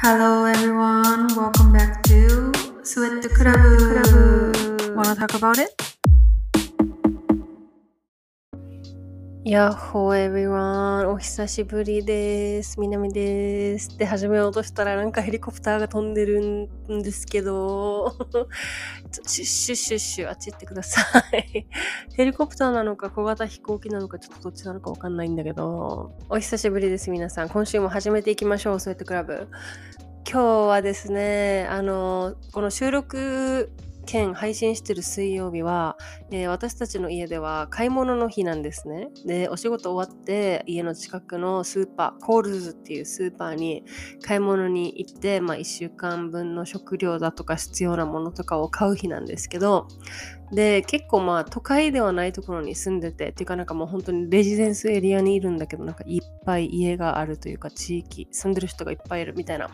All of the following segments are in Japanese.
Hello everyone, welcome back to Sweat the Club. Wanna talk about it? やっほー everyone お久しぶりです。みなみです。で、始めようとしたらなんかヘリコプターが飛んでるんですけど、ちょシュッシュッシュッシュあっち行ってください。ヘリコプターなのか小型飛行機なのかちょっとどっちなのかわかんないんだけど、お久しぶりです皆さん。今週も始めていきましょう、スウェットクラブ。今日はですね、あの、この収録兼配信してる水曜日は、えー私たちの家では買い物の日なんですね。で、お仕事終わって家の近くのスーパー、コールズっていうスーパーに買い物に行って、まあ1週間分の食料だとか必要なものとかを買う日なんですけど、で、結構まあ都会ではないところに住んでて、っていうかなんかもう本当にレジデンスエリアにいるんだけど、なんかいっぱい家があるというか地域、住んでる人がいっぱいいるみたいな。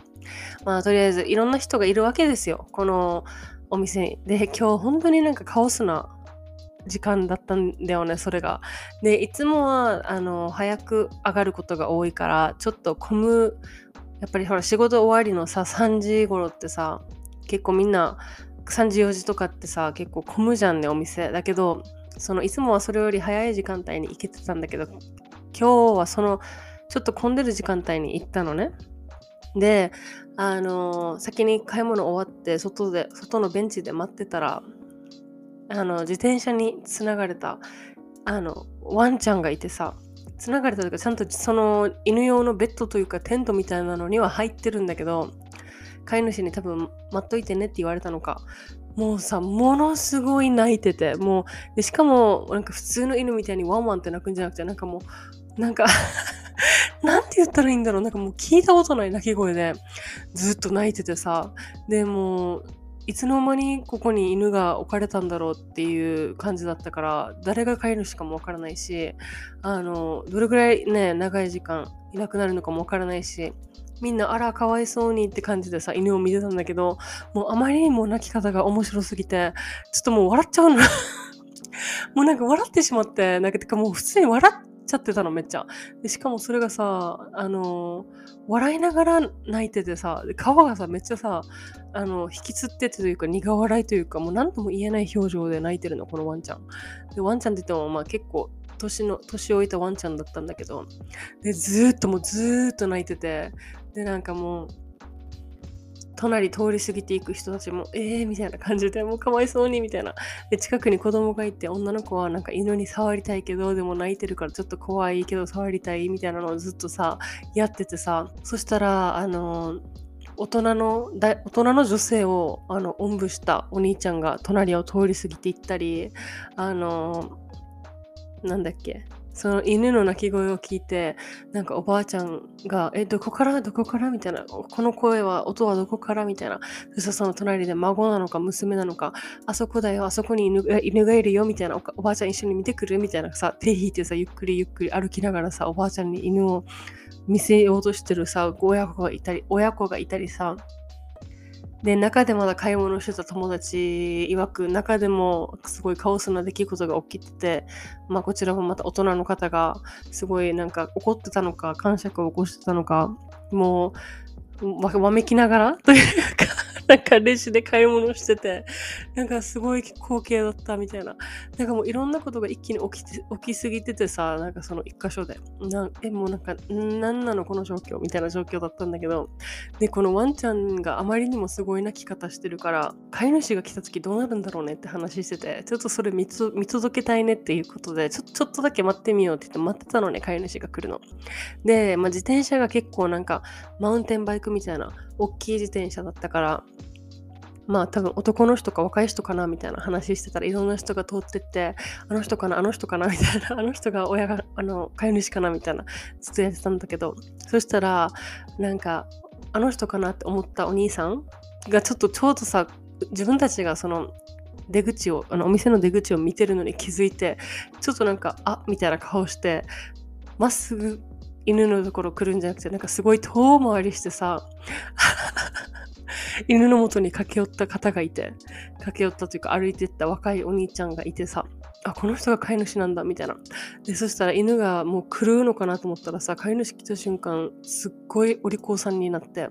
まあとりあえずいろんな人がいるわけですよ。このお店に。で、今日本当になんかカオスな時間だったんだよね、それが。で、いつもは、あの、早く上がることが多いから、ちょっと混む、やっぱりほら、仕事終わりのさ、3時頃ってさ、結構みんな、3時4時とかってさ、結構混むじゃんね、お店。だけど、その、いつもはそれより早い時間帯に行けてたんだけど、今日はその、ちょっと混んでる時間帯に行ったのね。で、あの先に買い物終わって外で外のベンチで待ってたらあの自転車につながれたあのワンちゃんがいてさつながれたというかちゃんとその犬用のベッドというかテントみたいなのには入ってるんだけど飼い主に多分待っといてねって言われたのかもうさものすごい泣いててもうでしかもなんか普通の犬みたいにワンワンって泣くんじゃなくてなんかもうなんか なんて言ったらいいんだろう。なんかもう聞いたことない鳴き声でずっと泣いててさ。でもいつの間にここに犬が置かれたんだろうっていう感じだったから誰が飼い主かもわからないしあのどれぐらいね長い時間いなくなるのかもわからないしみんなあらかわいそうにって感じでさ犬を見てたんだけどもうあまりにも泣き方が面白すぎてちょっともう笑っちゃうの。もうなんか笑ってしまってなんかてかもう普通に笑っちゃってたのめっちゃ。でしかもそれがさあの笑いながら泣いててさ顔がさめっちゃさあの引きつっててというか苦笑いというかもう何とも言えない表情で泣いてるのこのワンちゃん。でワンちゃんって言ってもまあ結構年の年老いたワンちゃんだったんだけどでずっともうずっと泣いててでなんかもう隣通り過ぎていく人たちもえーみたいな感じでもうかわいそうにみたいな。で近くに子供がいて女の子はなんか犬に触りたいけどでも泣いてるからちょっと怖いけど触りたいみたいなのをずっとさやっててさそしたらあの大人の大人の女性をあのおんぶしたお兄ちゃんが隣を通り過ぎていったりあのなんだっけその犬の鳴き声を聞いてなんかおばあちゃんが「えどこから？どこから?」みたいな「この声は音はどこから?」みたいなそしたらその隣で孫なのか娘なのか「あそこだよあそこに犬がいるよ」みたいなおおばあちゃん一緒に見てくる？みたいなさ手引いてさゆっくりゆっくり歩きながらさおばあちゃんに犬を見せようとしてるさ親子がいたり親子がいたりさで中でまだ買い物してた友達曰く中でもすごいカオスな出来事が起きてて、まあ、こちらもまた大人の方がすごいなんか怒ってたのか感触を起こしてたのかもうわわめきながらというか なんかレジで買い物しててなんかすごい光景だったみたいな。なんかもういろんなことが一気に起きて起きすぎててさなんかその一箇所でなえもうなんかなんなのこの状況？みたいな状況だったんだけどでこのワンちゃんがあまりにもすごい泣き方してるから飼い主が来た時どうなるんだろうねって話しててちょっとそれ見つ見届けたいねっていうことでちょちょっとだけ待ってみようって言って待ってたのね飼い主が来るの。で、まあ、自転車が結構なんかマウンテンバイクみたいな大きい自転車だったからまあ多分男の人か若い人かなみたいな話してたらいろんな人が通ってってあの人かなあの人かなみたいなあの人が親があの飼い主かなみたいなずっとやってたんだけどそしたらなんかあの人かなって思ったお兄さんがちょっとちょうどさ自分たちがその出口をあのお店の出口を見てるのに気づいてちょっとなんかあみたいな顔してまっすぐ犬のところ来るんじゃなくてなんかすごい遠回りしてさ 犬の元に駆け寄った方がいて駆け寄ったというか歩いてった若いお兄ちゃんがいてさあこの人が飼い主なんだみたいな。でそしたら犬がもう狂うのかなと思ったらさ飼い主来た瞬間すっごいお利口さんになって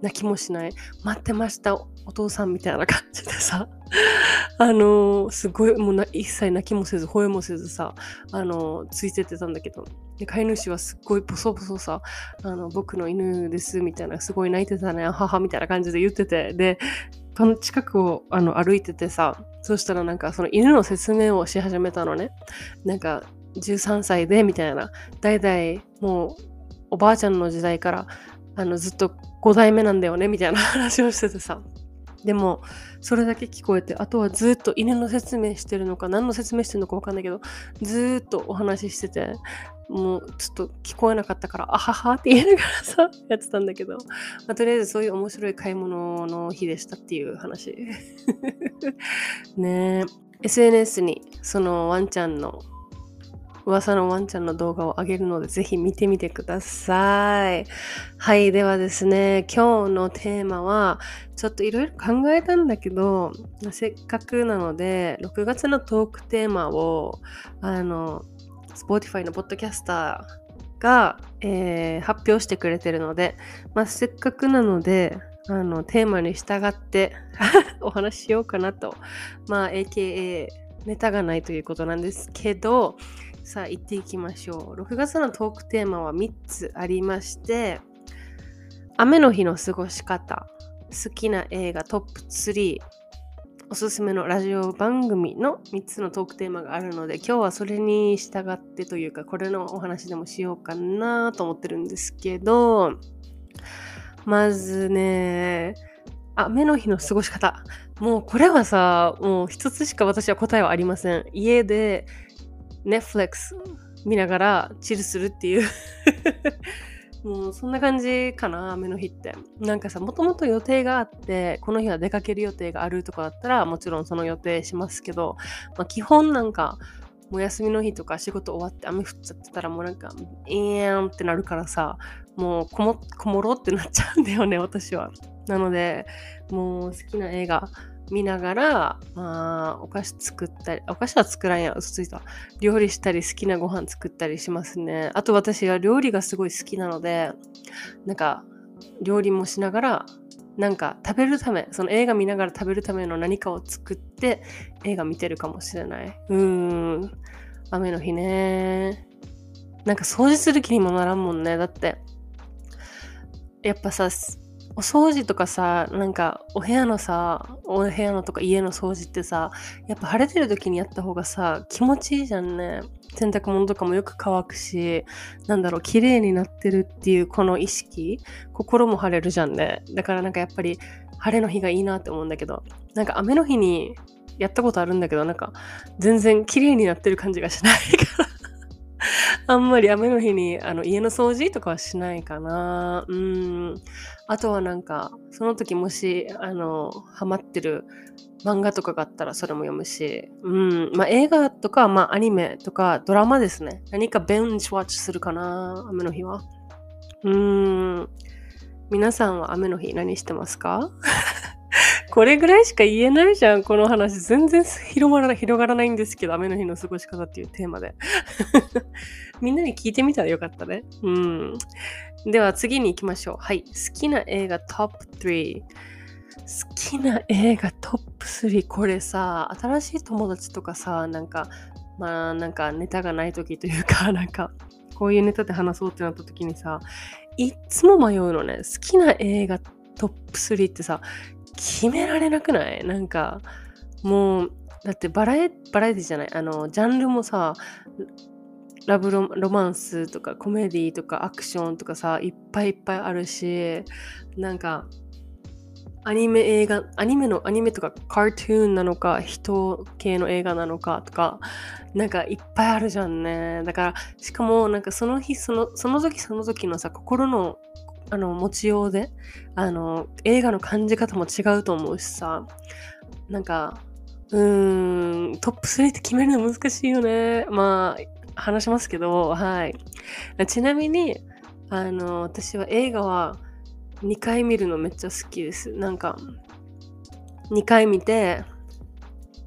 泣きもしない。待ってました。お父さんみたいな感じでさ あのー、すごいもうな一切泣きもせず吠えもせずさあのー、ついてってたんだけどで飼い主はすっごいボソボソさあの僕の犬ですみたいなすごい泣いてたね母みたいな感じで言っててでこの近くをあの歩いててさそしたらなんかその犬の説明をし始めたのね。なんか13歳でみたいな代々もうおばあちゃんの時代からあのずっと5代目なんだよねみたいな話をしててさ。でもそれだけ聞こえてあとはずっと犬の説明してるのか何の説明してるのか分かんないけどずっとお話ししててもうちょっと聞こえなかったからあははって言いながらさ やってたんだけど、まあ、とりあえずそういう面白い買い物の日でしたっていう話。ね。え SNS にそのワンちゃんの噂のワンちゃんの動画を上げるので、ぜひ見てみてください。はい。ではですね、今日のテーマは、ちょっといろいろ考えたんだけど、せっかくなので、6月のトークテーマを、あの、Spotify のポッドキャスターが、えー、発表してくれてるので、まあ、せっかくなので、あのテーマに従って お話ししようかなと。まあ、AKA ネタがないということなんですけど、さあ行っていきましょう。6月のトークテーマは3つありまして、雨の日の過ごし方、好きな映画トップ3、おすすめのラジオ番組の3つのトークテーマがあるので、今日はそれに従ってというか、これのお話でもしようかなと思ってるんですけど、まずね、雨の日の過ごし方。もうこれはさ、もう一つしか私は答えはありません。家で Netflix 見ながらチルするっていう。もうそんな感じかな雨の日って。なんかさもともと予定があってこの日は出かける予定があるとかだったらもちろんその予定しますけど、まあ、基本なんかもう休みの日とか仕事終わって雨降っちゃってたらもうなんかえーんってなるからさもうこもこもろってなっちゃうんだよね私は。なのでもう好きな映画見ながら、まあ、お菓子作ったり、お菓子は作らんや、嘘ついた。料理したり、好きなご飯作ったりしますね。あと私は料理がすごい好きなので、なんか、料理もしながら、なんか食べるため、その映画見ながら食べるための何かを作って映画見てるかもしれない。うーん。雨の日ね。なんか掃除する気にもならんもんね。だって、やっぱさ、お掃除とかさなんかお部屋のさお部屋のとか家の掃除ってさやっぱ晴れてる時にやった方がさ気持ちいいじゃんね。洗濯物とかもよく乾くしなんだろう綺麗になってるっていうこの意識心も晴れるじゃんね。だからなんかやっぱり晴れの日がいいなって思うんだけどなんか雨の日にやったことあるんだけどなんか全然綺麗になってる感じがしないから。あんまり雨の日にあの家の掃除とかはしないかな。うん。あとはなんか、その時もし、あの、ハマってる漫画とかがあったらそれも読むし、うん。まあ映画とか、まあアニメとかドラマですね。何かベンチワッチするかな、雨の日は。うん。皆さんは雨の日何してますか？これぐらいしか言えないじゃん、この話。全然広まらない広がらないんですけど、雨の日の過ごし方っていうテーマで。みんなに聞いてみたらよかったね。うん。では次に行きましょう。はい。好きな映画トップ3。好きな映画トップ3。これさ、新しい友達とかさ、なんか、まあなんかネタがない時というか、なんか、こういうネタで話そうってなった時にさ、いっつも迷うのね。好きな映画トップ3ってさ、決められなくない？なんかもうだってバラエバラエティじゃない？あのジャンルもさラブロマンスとかコメディとかアクションとかさいっぱいいっぱいあるしなんかアニメ映画アニメのアニメとかカートゥーンなのか人系の映画なのかとかなんかいっぱいあるじゃんね。だからしかもなんかその日そのその時その時のさ心のあの持ちようであの映画の感じ方も違うと思うしさ。なんかうーんトップ3って決めるの難しいよね。まあ話しますけどはい。ちなみにあの私は映画は2回見るのめっちゃ好きです。なんか2回見て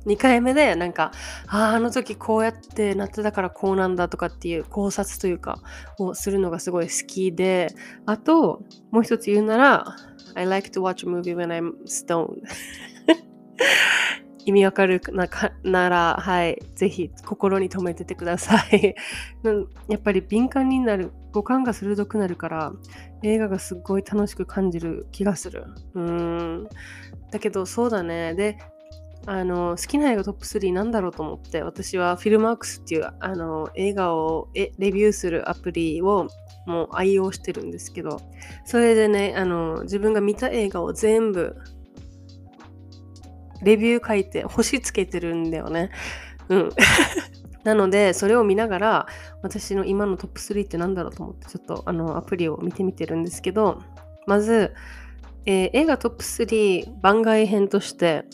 2回目でなんかああの時こうやってなってたからこうなんだとかっていう考察というかをするのがすごい好きであともう一つ言うなら I like to watch a movie when I'm stoned 意味わかるなかなら、はい、ぜひ心に留めててください。やっぱり敏感になる、五感が鋭くなるから、映画がすっごい楽しく感じる気がする。うん。だけど、そうだね。で、あの好きな映画トップ3なんだろうと思って私はフィルマークスっていうあの映画をえレビューするアプリをもう愛用してるんですけどそれでねあの自分が見た映画を全部レビュー書いて星つけてるんだよね。うん。なので、それを見ながら、私の今のトップ3って何だろうと思って、ちょっとあのアプリを見てみてるんですけど、まず、えー、映画トップ3番外編として、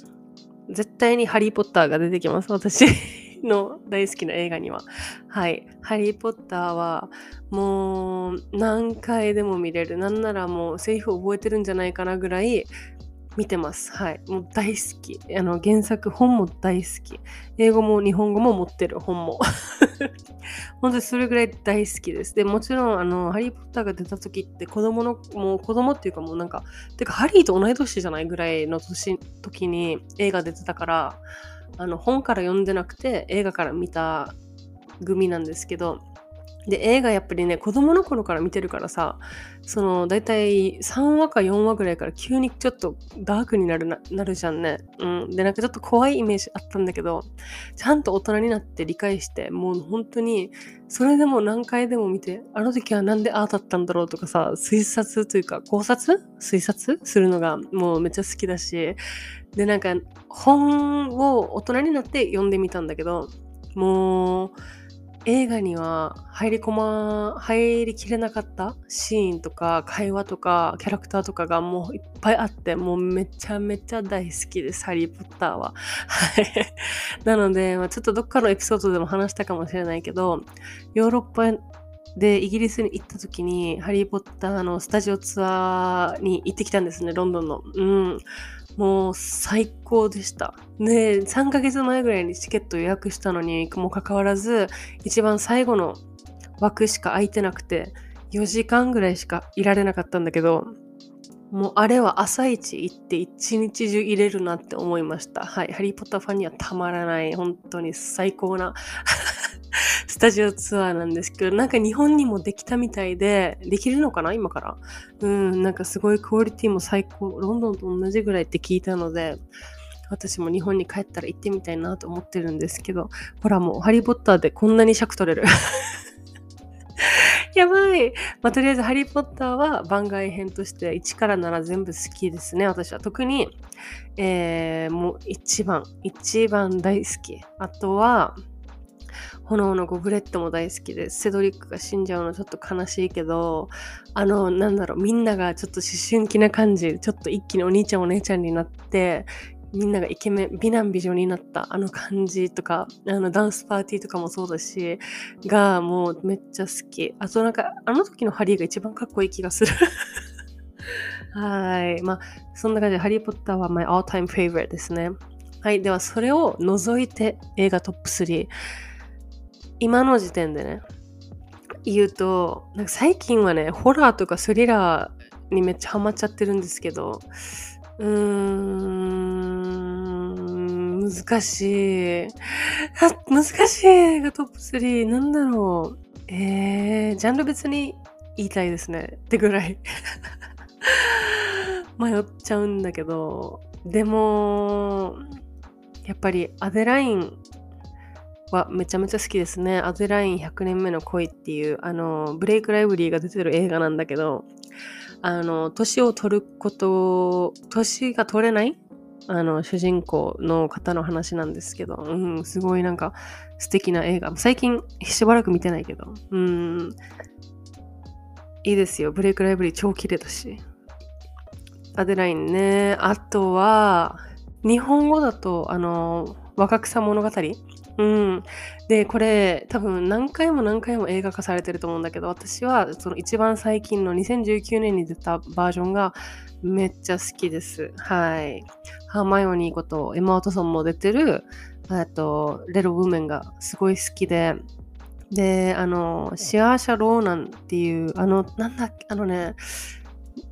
絶対にハリー・ポッターが出てきます。私 の大好きな映画には。はい。ハリー・ポッターはもう何回でも見れる。なんならもうセリフ覚えてるんじゃないかなぐらい見てます。はい。もう大好き。あの、原作、本も大好き。英語も日本語も持ってる本も。本当にそれぐらい大好きです。で、もちろん、あの、ハリー・ポッターが出た時って子供の、もう子供っていうかもうなんか、てか、ハリーと同い年じゃないぐらいの年、時に映画出てたから、あの、本から読んでなくて映画から見た組なんですけど、で映画やっぱりね子供の頃から見てるからさその大体3話か4話ぐらいから急にちょっとダークになるななるじゃんね。うん、でなんかちょっと怖いイメージあったんだけどちゃんと大人になって理解してもう本当にそれでも何回でも見てあの時はなんでああだったんだろうとかさ推察というか考察？推察？するのがもうめっちゃ好きだしでなんか本を大人になって読んでみたんだけどもう映画には入り込ま入りきれなかった？シーンとか会話とかキャラクターとかがもういっぱいあってもうめちゃめちゃ大好きですハリー・ポッターは。は いなので、ちょっとどっかのエピソードでも話したかもしれないけどヨーロッパでイギリスに行った時にハリー・ポッターのスタジオツアーに行ってきたんですねロンドンの。うんもう最高でした。ね3ヶ月前ぐらいにチケット予約したのにもかかわらず、一番最後の枠しか空いてなくて、4時間ぐらいしかいられなかったんだけど、もうあれは朝一行って一日中入れるなって思いました。はい。ハリー・ポッターファンにはたまらない、本当に最高な スタジオツアーなんですけど、なんか日本にもできたみたいで、できるのかな今から？うん、なんかすごいクオリティも最高。ロンドンと同じぐらいって聞いたので、私も日本に帰ったら行ってみたいなと思ってるんですけど、ほらもうハリー・ポッターでこんなに尺取れる。やばい。まあ、とりあえず、ハリー・ポッターは番外編として1から7全部好きですね、私は。特に、えー、もう一番、一番大好き。あとは、炎のゴブレットも大好きでセドリックが死んじゃうのちょっと悲しいけどあのなんだろうみんながちょっと思春期な感じちょっと一気にお兄ちゃんお姉ちゃんになってみんながイケメン美男美女になったあの感じとかあのダンスパーティーとかもそうだしがもうめっちゃ好き。あとなんかあの時のハリーが一番かっこいい気がする。はい。まあそんな感じでハリー・ポッターは my all time favorite ですね。はい。ではそれを除いて映画トップ3今の時点でね言うとなんか最近はねホラーとかスリラーにめっちゃハマっちゃってるんですけどうーん難しい。難しい映画トップ3なんだろう。えー、ジャンル別に言いたいですね。ってぐらい。迷っちゃうんだけどでもやっぱりアデラインはめちゃめちゃ好きですね。アズライン100年目の恋っていう、あの、ブレイク・ライブリーが出てる映画なんだけど、あの、年を取ること、年が取れないあの、主人公の方の話なんですけど、うん、すごいなんか素敵な映画。最近しばらく見てないけど、うん、いいですよ。ブレイク・ライブリー超綺麗だし。アデラインね。あとは、日本語だと、あの、若草物語うん。で、これ多分何回も何回も映画化されてると思うんだけど、私はその一番最近の2019年に出たバージョンがめっちゃ好きです。はい。ハーマイオニーことエマ・ワトソンも出てる、と、レロ・ウーメンがすごい好きで、で、あの、シアーシャ・ローナンっていう、あの、なんだっけ、あのね、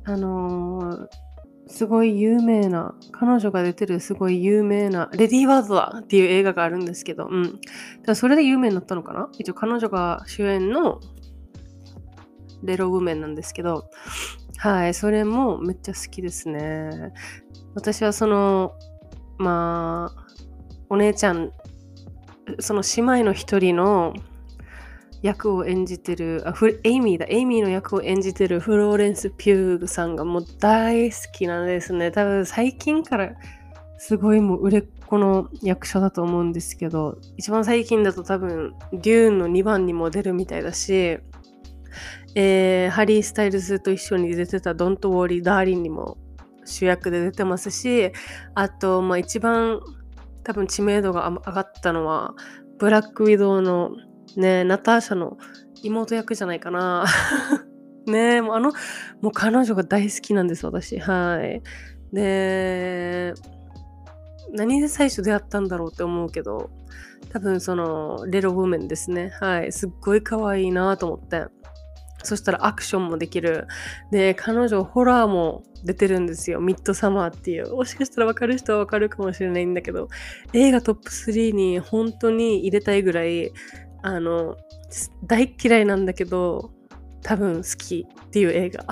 あのすごい有名な、彼女が出てるすごい有名な、レディー・ワードだっていう映画があるんですけど、うん。だそれで有名になったのかな？一応彼女が主演のレロウメンなんですけど、はい、それもめっちゃ好きですね。私はその、まあ、お姉ちゃん、その姉妹の一人の役を演じてるあフエイミーだ。エイミーの役を演じてるフローレンス・ピューグさんがもう大好きなんですね。多分最近からすごいもう売れっ子の役者だと思うんですけど一番最近だと多分デューンの2番にも出るみたいだし、えーハリー・スタイルズと一緒に出てた「ドント・ウォーリー・ダーリン」にも主役で出てますしあと、まあ、一番多分知名度が上がったのはブラック・ウィドウのねえナターシャの妹役じゃないかな。ねえもうあの、もう彼女が大好きなんです、私。はい。で、何で最初出会ったんだろうって思うけど、多分その、 Little Women ですね。はい。すっごい可愛いなと思って。そしたらアクションもできる。で、彼女ホラーも出てるんですよ。ミッドサマーっていう。もしかしたら分かる人は分かるかもしれないんだけど、映画トップ3に本当に入れたいぐらい、あの、大嫌いなんだけど、多分好きっていう映画。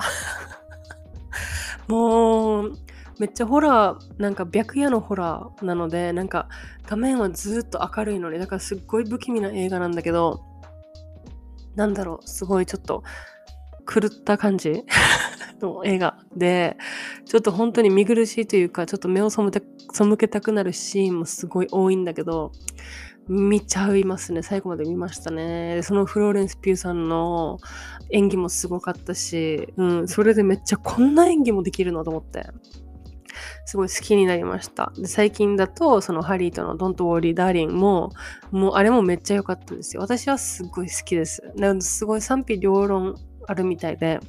もう、めっちゃホラー、なんか白夜のホラーなので、なんか画面はずっと明るいのに、だからすっごい不気味な映画なんだけど、なんだろう、すごいちょっと狂った感じ の映画で、ちょっと本当に見苦しいというか、ちょっと目を背け背けたくなるシーンもすごい多いんだけど、見ちゃいますね。最後まで見ましたね。そのフローレンス・ピューさんの演技もすごかったし、うん、それでめっちゃこんな演技もできるのと思って。すごい好きになりました。で最近だと、そのハリーとの Don't Worry Darling も、もうあれもめっちゃ良かったですよ。私はすっごい好きです。なんすごい賛否両論あるみたいで、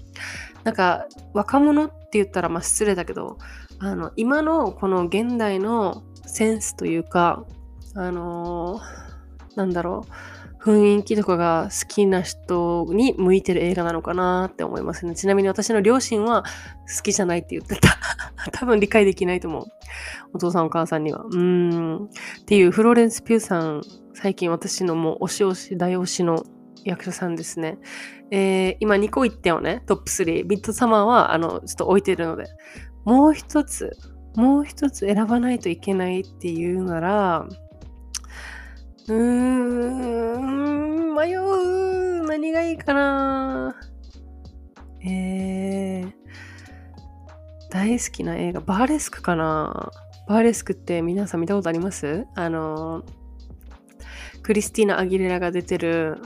なんか若者って言ったらまあ失礼だけど、あの今のこの現代のセンスというか、あのーなんだろう、雰囲気とかが好きな人に向いてる映画なのかなって思いますね。ちなみに私の両親は好きじゃないって言ってた。多分理解できないと思う。お父さんお母さんには。うーん。っていうフローレンス・ピューさん、最近私のもう推し推し大推しの役者さんですね。えー今2個言ったよね。トップ3。ビットサマーはあのちょっと置いてるので。もう一つ、もう一つ選ばないといけないっていうなら、うーん、迷う。何がいいかな。えー、大好きな映画、バーレスクかな。バーレスクって皆さん見たことあります？あの、クリスティーナ・アギレラが出てる、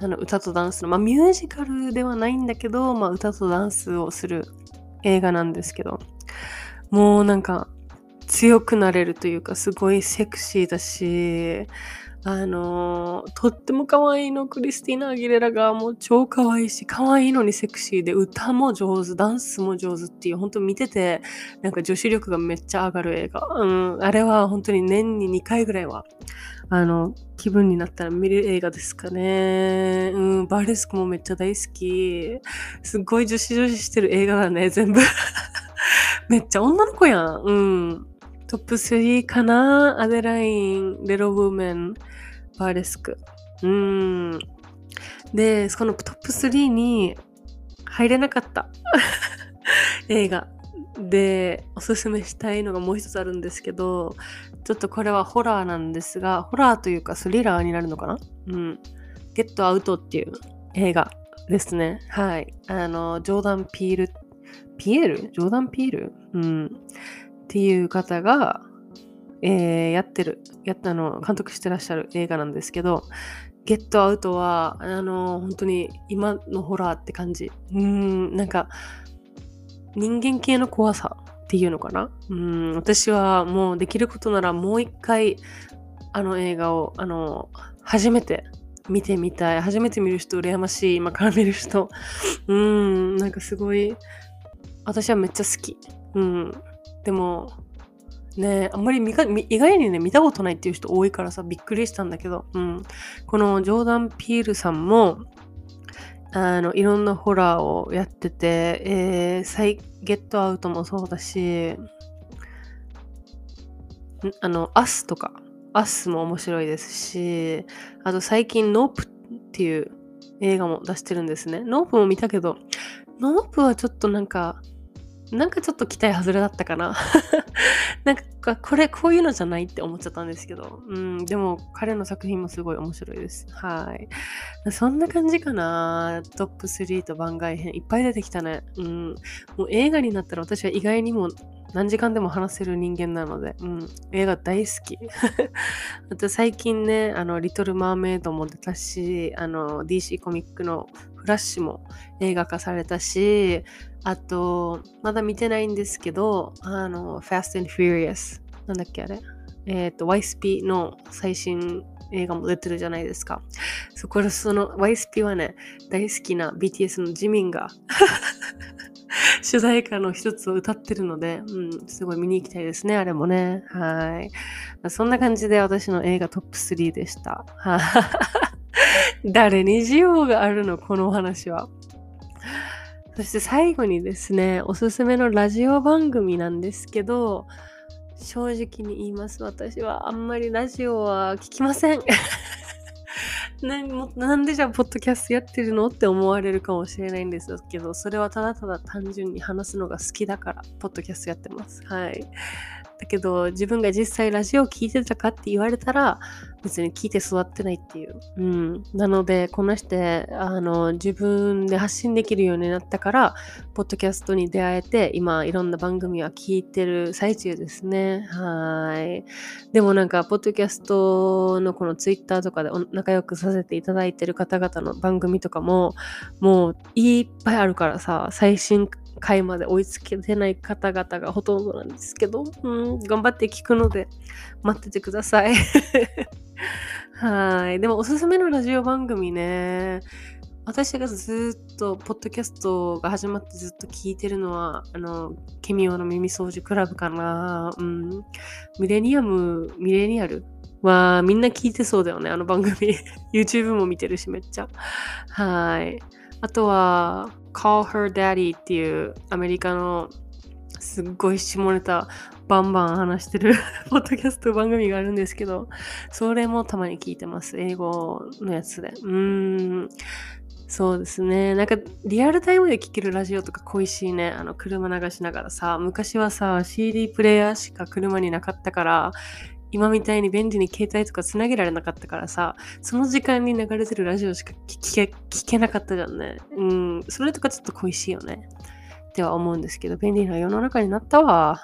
あの、歌とダンスの、まあミュージカルではないんだけど、まあ歌とダンスをする映画なんですけど、もうなんか、強くなれるというかすごいセクシーだしあのとっても可愛いのクリスティーナ・アギレラがもう超可愛いし可愛いのにセクシーで歌も上手ダンスも上手っていう本当見ててなんか女子力がめっちゃ上がる映画、うん、あれは本当に年に2回ぐらいはあの気分になったら見る映画ですかね。うんバーレスクもめっちゃ大好き。すっごい女子女子してる映画だね全部。めっちゃ女の子やん。うん。トップ3かな？アデライン、レロウーメン、バーレスク。うーん。で、このトップ3に入れなかった 映画。で、おすすめしたいのがもう一つあるんですけど、ちょっとこれはホラーなんですが、ホラーというかスリラーになるのかな？うん。ゲットアウトっていう映画ですね。はい。あの、ジョーダン・ピール、ピエール？ジョーダン・ピール？うん。っていう方が、えーやってる、やったの、監督してらっしゃる映画なんですけど、ゲットアウトは、あの、本当に今のホラーって感じ。うん、なんか、人間系の怖さっていうのかなうん、私はもうできることならもう一回、あの映画を、あの、初めて見てみたい。初めて見る人羨ましい。今から見る人。うん、なんかすごい、私はめっちゃ好き。うん。でも、ねあんまり意外にね、見たことないっていう人多いからさ、びっくりしたんだけど、うん。このジョーダン・ピールさんも、あの、いろんなホラーをやってて、えー、サイ、 Get Out もそうだし、あの、アスとか、アスも面白いですし、あと最近、ノープっていう映画も出してるんですね。ノープも見たけど、ノープはちょっとなんか、なんかちょっと期待外れだったかな。なんか、これ、こういうのじゃないって思っちゃったんですけど。うん、でも、彼の作品もすごい面白いです。はい。そんな感じかな。トップ3と番外編。いっぱい出てきたね。うん。もう映画になったら私は意外にも何時間でも話せる人間なので、うん、映画大好き。あと最近ね、あの、リトル・マーメイドも出たし、あの、DC コミックのフラッシュも映画化されたし、あと、まだ見てないんですけど、あの、Fast and Furious。なんだっけあれ？えっ、ー、と、YSP の最新映画も出てるじゃないですか。そこでその YSP はね、大好きな BTS のジミンが 主題歌の一つを歌ってるので、うん、すごい見に行きたいですね、あれもね。はい。そんな感じで私の映画トップ3でした。誰に需要があるの、このお話は。そして最後にですね、おすすめのラジオ番組なんですけど、正直に言います。私はあんまりラジオは聞きません。ななんでじゃあポッドキャストやってるのって思われるかもしれないんですけどそれはただただ単純に話すのが好きだからポッドキャストやってますはいだけど自分が実際ラジオを聞いてたかって言われたら別に聞いて育ってないっていう。うん。なので、こなして、あの、自分で発信できるようになったから、ポッドキャストに出会えて、今、いろんな番組は聞いてる最中ですね。はい。でもなんか、ポッドキャストのこのツイッターとかで仲良くさせていただいてる方々の番組とかも、もういっぱいあるからさ、最新回まで追いつけてない方々がほとんどなんですけど、うん、頑張って聞くので待っててください。はい。でもおすすめのラジオ番組ね。私がずっと、ポッドキャストが始まってずっと聞いてるのは、あの、ケミオの耳掃除クラブかな。うん。ミレニアム、ミレニアル？はみんな聞いてそうだよね、あの番組。YouTube も見てるし、めっちゃ。はい。あとは、Call Her Daddy っていうアメリカのすっごい下ネタバンバン話してる ポッドキャスト番組があるんですけど、それもたまに聞いてます。英語のやつで。うーん。そうですね。なんか、リアルタイムで聴けるラジオとか恋しいね。あの、車流しながらさ、昔はさ、CD プレイヤーしか車になかったから、今みたいに便利に携帯とかつなげられなかったからさ、その時間に流れてるラジオしか聞け聞けなかったじゃんね。うん、それとかちょっと恋しいよね。っては思うんですけど、便利な世の中になったわ。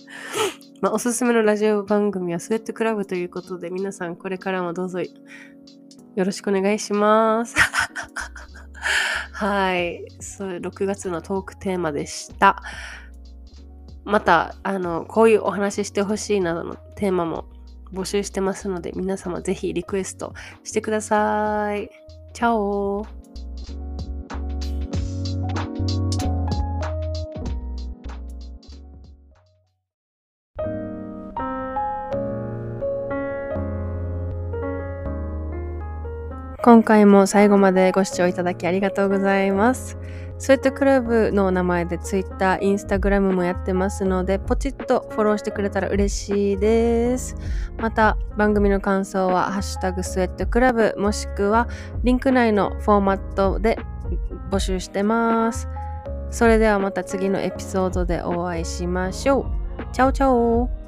まあ、おすすめのラジオ番組はスウェットクラブということで、皆さんこれからもどうぞよろしくお願いします。はい。そう、6月のトークテーマでした。また、あの、こういうお話ししてほしいなどのテーマも募集してますので、皆様ぜひリクエストしてください。チャオ今回も最後までご視聴いただきありがとうございます。スウェットクラブの名前で Twitter、Instagram もやってますので、ポチッとフォローしてくれたら嬉しいです。また、番組の感想は、ハッシュタグスウェットクラブ、もしくは、リンク内のフォーマットで募集してます。それではまた次のエピソードでお会いしましょう。チャオチャオ